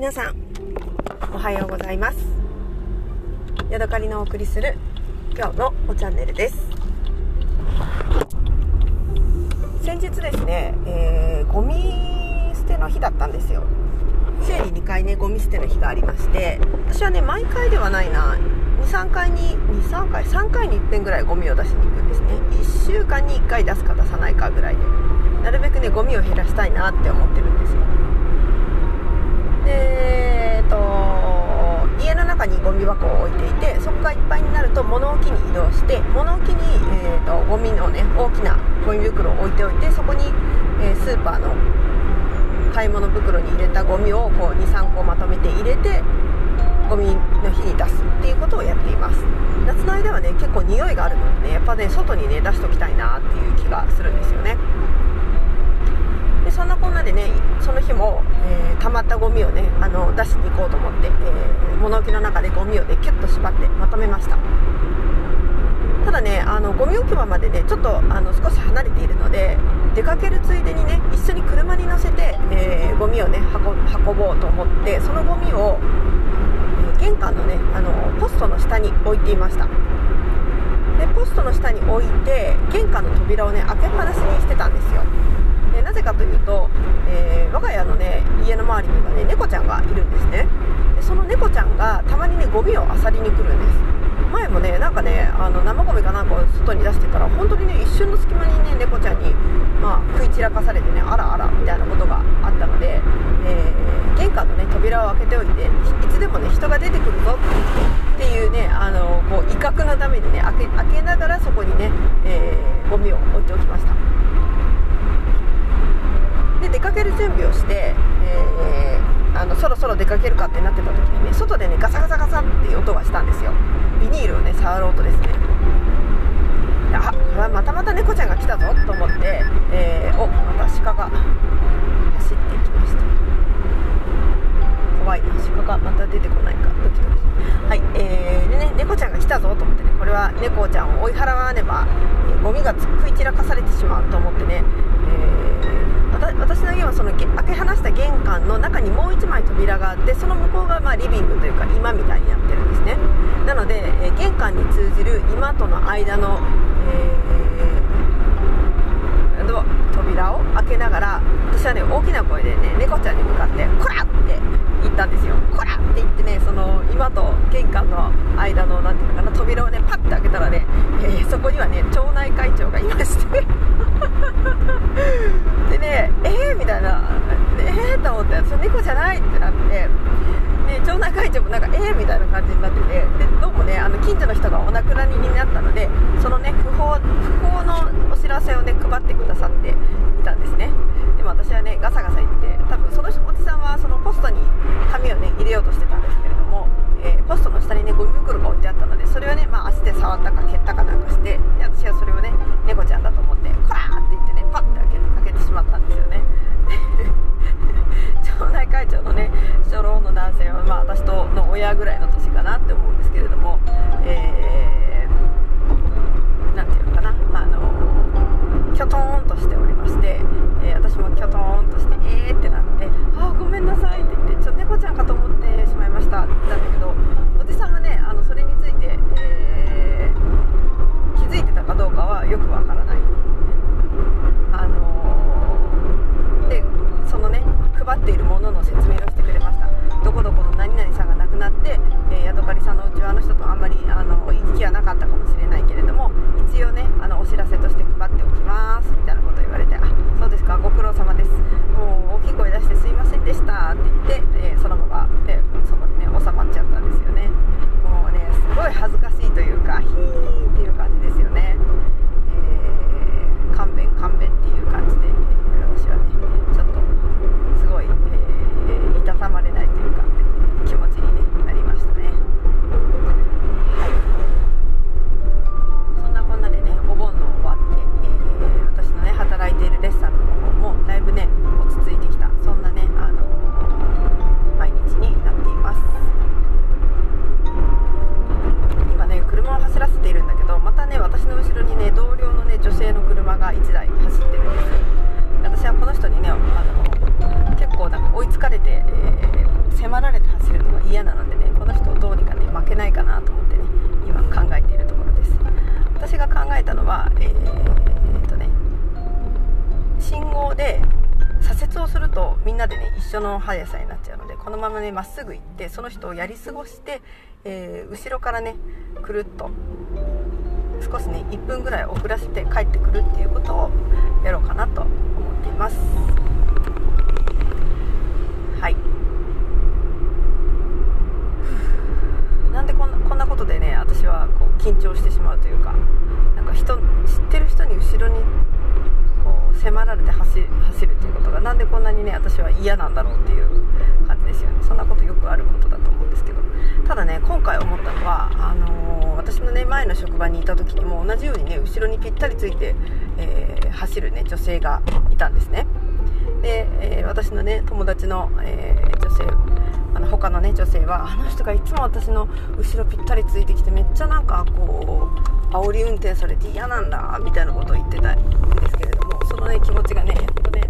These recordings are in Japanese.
皆さんおはようございます。ヤドカリのお送りする今日のおチャンネルです。先日ですね、えー、ゴミ捨ての日だったんですよ。週に2回ねゴミ捨ての日がありまして私はね毎回ではないな23回に23回3回に1遍ぐらいゴミを出しに行くんですね。1週間に1回出すか出さないかぐらいでなるべくねゴミを減らしたいなって思ってるんですよでえっと家の中にゴミ箱を置いていてそこがいっぱいになると物置に移動して物置に、えーと、ゴミのね大きなゴミ袋を置いておいてそこに、えー、スーパーの買い物袋に入れたゴミをこう23個まとめて入れてゴミの日に出すっていうことをやっています。夏の間はね結構匂いがあるのでねやっぱね外にね出しときたいなっていう気がするんですよねでそんなこんなでねその日も、えー、溜まったゴミをねあの出しに行こうと思って、えー、物置の中でゴミをねキュッと縛ってまとめました。ただねあのゴミ置き場までねちょっとあの少し離れているので出かけるついでにね一緒に車に乗せて、えー、ゴミをね運ぼうと思ってそのゴミを、えー、玄関のねあのポストの下に置いていました。でポストの下に置いて玄関の扉をね開けっぱなしにしてたんですよ。でなぜかというと、えー、我が家のね家の周りにはね猫ちゃんがいるんですね。でその猫ちゃんがたまにねゴミを漁りに来るんです。前もねなんかねあの生ゴミかなんかを外に出してたら本当にね一瞬の隙間にね猫ちゃんに、まあ、食い散らかされてねあらあらみたいなことがあったので、えー、玄関のね扉を開けておいていつでもね人が出てくるぞっていうねあのこう威嚇のためにね開けながらそこにね、えー、ゴミを置いておきました。出かける準備をして、えー、あのそろそろ出かけるかってなってた時にね外でねガサガサガサっていう音がしたんですよ。ビニールをね触ろうとですね。あこれはまたまた猫ちゃんが来たぞと思って、えー、おまた鹿が走っていきました。怖い。鹿がまた出てこないか。ドキドキ。はいえー、でね猫ちゃんが来たぞと思ってね。これは猫ちゃんを追い払わねば、えー、ゴミが食い散らかされてしまうと思ってね、えー私の家はその開け放した玄関の中にもう1枚扉があってその向こうがまリビングというか今みたいになってるんですね。なので、え玄関に通じる今との間の、えー、扉を開けながら私はね大きな声でね猫ちゃんに向かって「こら!」って行ったんですよ「こら!」って言ってねその岩と玄関の間の何ていうのかな扉をねパッて開けたらね、えー、そこにはね町内会長がいまして。でねえー、みたいな。えー、と思って私猫じゃないってなって。ね町内会長もなんかえー、みたいな感じになってて。でまっすぐ行ってその人をやり過ごして、えー、後ろからねくるっと少しね1分ぐらい遅らせて帰ってくるっていうことをやろうかなと思っています。はい。なんでこんなこんなことでね私はこう緊張してしまうというかなんか人知ってる人に後ろにこう迫られて走走るっていうことがなんでこんなにね私は嫌なんだろうっていう感じですよねそんなことよくあることだと思うんですけどただね今回思ったのはあのー、私のね前の職場にいた時にも同じようにね後ろにぴったりついて、えー、走るね女性がいたんですね。で、えー、私のね友達の、え女性あの他のね女性はあの人がいつも私の後ろぴったりついてきてめっちゃなんかこう煽り運転されて嫌なんだみたいなことを言ってたんですけれどもそのね気持ちがねやっとね、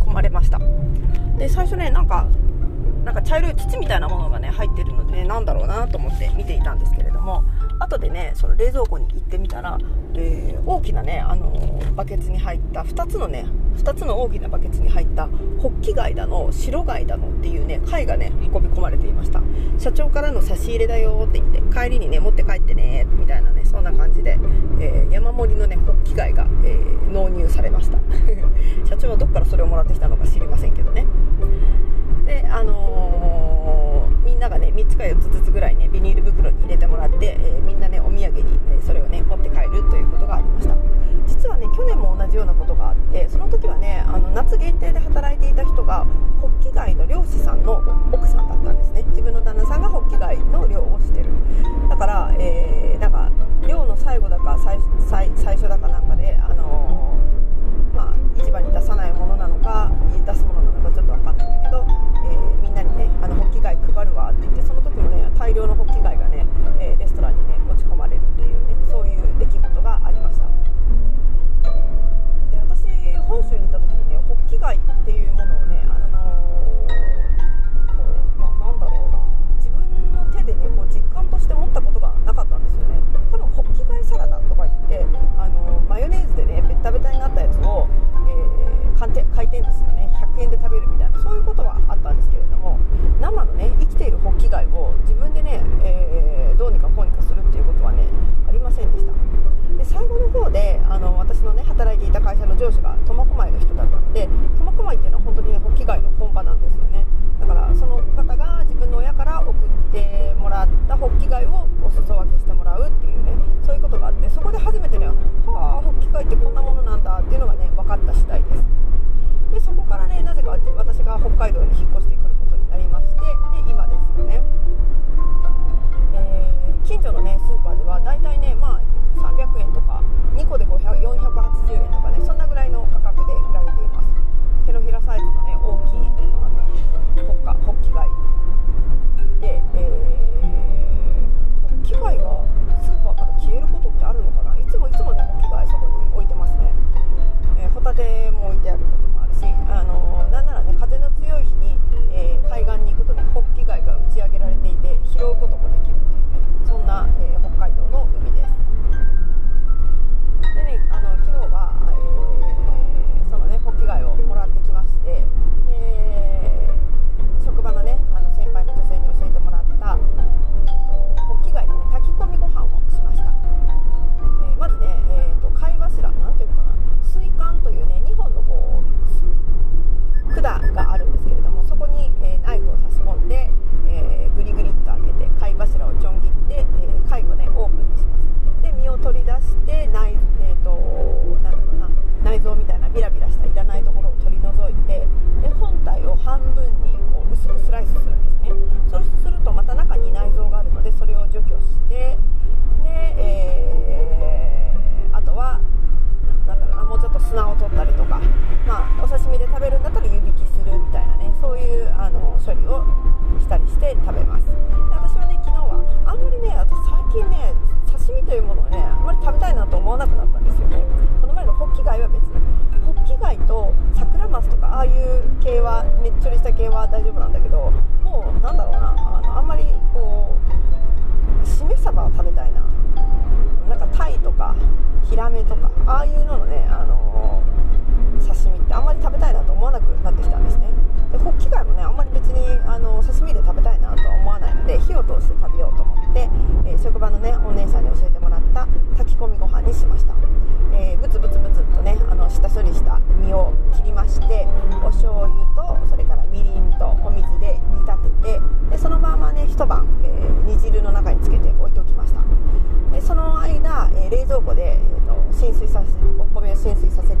込まれました。で最初ねなんかなんか茶色い土みたいなものがね入ってるので、ね、なんだろうなと思って見ていたんですけれども後でねその冷蔵庫に行ってみたら、えー、大きなね、あの、バケツに入った2つのね2つの大きなバケツに入ったホッキ貝だの白貝だのっていうね貝がね運び込まれていました。社長からの差し入れだよって言って帰りにね持って帰ってねみたいなねそんな感じで、えー、山盛りのねホッキ貝が、えー納入されました。社長はどっからそれをもらってきたのか知りませんけどね。であの、んながね3つか4つずつぐらいねビニール袋に入れてもらって、えー、みんなねお土産に、えそれをね持って帰るということがありました。実はね去年も同じようなことがあってその時はねあの夏限定で働いていた人がホッキ貝の漁師さんの奥さんだったんですね。自分の旦那さんがホッキ貝の漁をしてる。だから、えー、なんか漁の最後だか最最初だかなんかで、あのー、だっていうのがね分かった次第です。でそこからねなぜか私が北海道に引っ越してラメとかああいうののね、あの刺身ってあんまり食べたいなと思わなくなってきたんですね。でホッキ貝もねあんまり別にあの刺身で食べたいなとは思わないので火を通して食べようと思って、えー、職場のねお姉さんに教えてもらった炊き込みご飯にしました、えー、ブツブツブツとねあの下処理した身を切りましてお醤油とそれからみりんとお水で煮立ててでそのままね一晩、えー、煮汁の中につけて置いておきましたでその間、え冷蔵庫で、えーと、浸水させお米を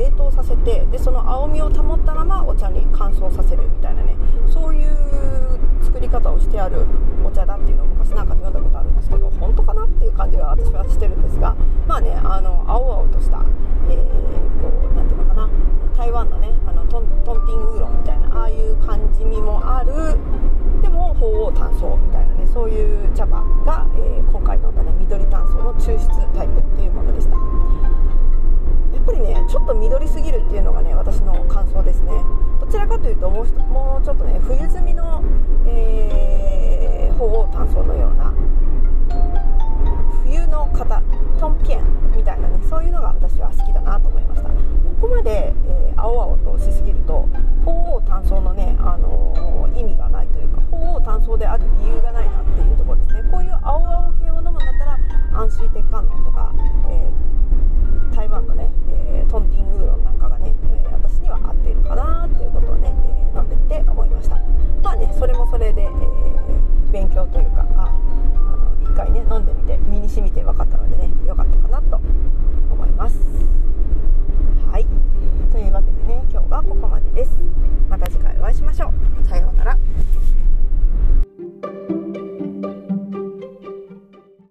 冷凍させてでその青みを保ったままお茶に乾燥させるみたいなねそういう作り方をしてあるお茶だっていうのを昔なんかで読んだことあるんですけど本当かなっていう感じが私はしてるんですがまあねあの青々とした、えー、こうなていうのかな台湾のねあのトントンティングウーロンみたいなああいう感じ味もあるでも鳳凰炭素みたいなねそういう茶葉が、えー、今回飲んだね緑炭素の抽出タイプいうともうもうちょっとね冬摘みの、えー、鳳凰炭素のような冬の型トンピエンみたいなねそういうのが私は好きだなと思いました。ここまで、えー、青々としすぎると鳳凰炭素のね、あのー、意味がないというか鳳凰炭素である理由がないなっていうところですね。こういう青々系を飲むんだったら安心鉄観音とか、えー、台湾のね、えトンティンウーロンなんかがね、え私には合っているかなっていうことをね、飲んでみて思いました。まあねそれもそれで、え勉強というかああの一回ね飲んでみて身に染みて分かったのでね良かったかなと思います。はい。というわけでね今日はここまでです。また次回お会いしましょう。さようなら。